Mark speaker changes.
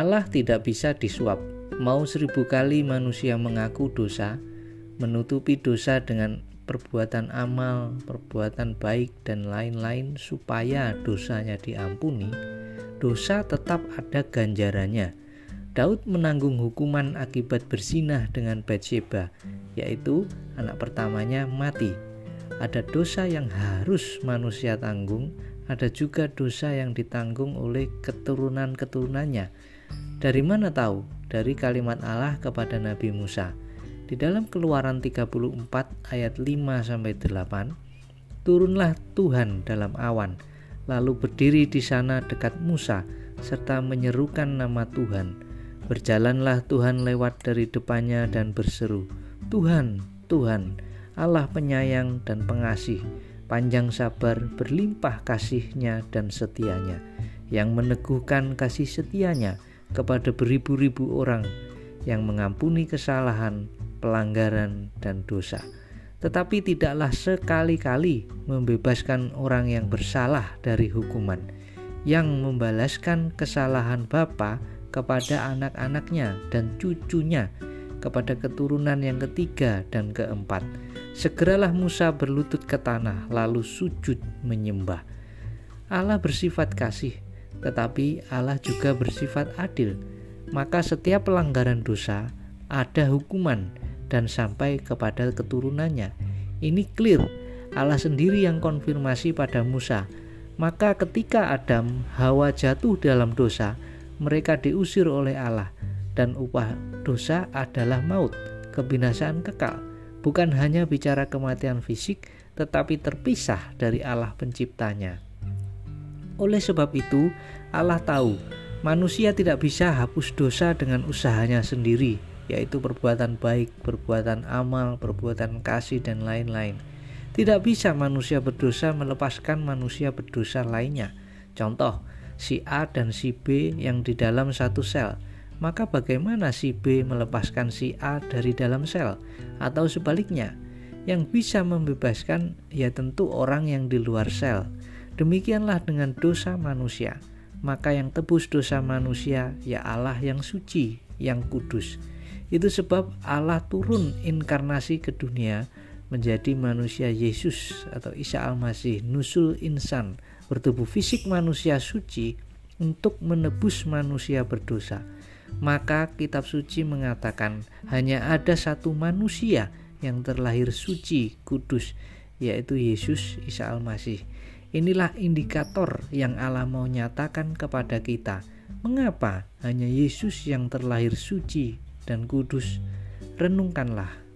Speaker 1: Allah tidak bisa disuap. Mau seribu kali manusia mengaku dosa, menutupi dosa dengan perbuatan amal, perbuatan baik, dan lain-lain supaya dosanya diampuni, dosa tetap ada ganjarannya. Daud menanggung hukuman akibat bersinah dengan Bathsheba, yaitu anak pertamanya mati. Ada dosa yang harus manusia tanggung, ada juga dosa yang ditanggung oleh keturunan-keturunannya. Dari mana tahu? Dari kalimat Allah kepada Nabi Musa. Di dalam Keluaran 34 ayat 5 sampai 8, turunlah Tuhan dalam awan, lalu berdiri di sana dekat Musa serta menyerukan nama Tuhan Berjalanlah Tuhan lewat dari depannya dan berseru, Tuhan, Tuhan, Allah penyayang dan pengasih, panjang sabar, berlimpah kasihnya dan setianya, yang meneguhkan kasih setianya kepada beribu-ribu orang, yang mengampuni kesalahan, pelanggaran, dan dosa. Tetapi tidaklah sekali-kali membebaskan orang yang bersalah dari hukuman, yang membalaskan kesalahan Bapa kepada anak-anaknya dan cucunya, kepada keturunan yang ketiga dan keempat. Segeralah Musa berlutut ke tanah, lalu sujud menyembah. Allah bersifat kasih, tetapi Allah juga bersifat adil. Maka setiap pelanggaran dosa ada hukuman dan sampai kepada keturunannya. Ini clear, Allah sendiri yang konfirmasi pada Musa. Maka ketika Adam Hawa jatuh dalam dosa, mereka diusir oleh Allah dan upah dosa adalah maut, kebinasaan kekal. Bukan hanya bicara kematian fisik, tetapi terpisah dari Allah penciptanya. Oleh sebab itu, Allah tahu manusia tidak bisa hapus dosa dengan usahanya sendiri, yaitu perbuatan baik, perbuatan amal, perbuatan kasih, dan lain-lain. Tidak bisa manusia berdosa melepaskan manusia berdosa lainnya. Contoh, si A dan si B yang di dalam satu sel, maka bagaimana si B melepaskan si A dari dalam sel? Atau sebaliknya, yang bisa membebaskan ya tentu orang yang di luar sel. Demikianlah dengan dosa manusia. Maka yang tebus dosa manusia ya Allah yang suci, yang kudus. Itu sebab Allah turun inkarnasi ke dunia menjadi manusia Yesus atau Isa Al-Masih, nusul insan bertubuh fisik manusia suci untuk menebus manusia berdosa. Maka kitab suci mengatakan hanya ada satu manusia yang terlahir suci, kudus, yaitu Yesus Isa Al-Masih. Inilah indikator yang Allah mau nyatakan kepada kita. Mengapa hanya Yesus yang terlahir suci dan kudus? Renungkanlah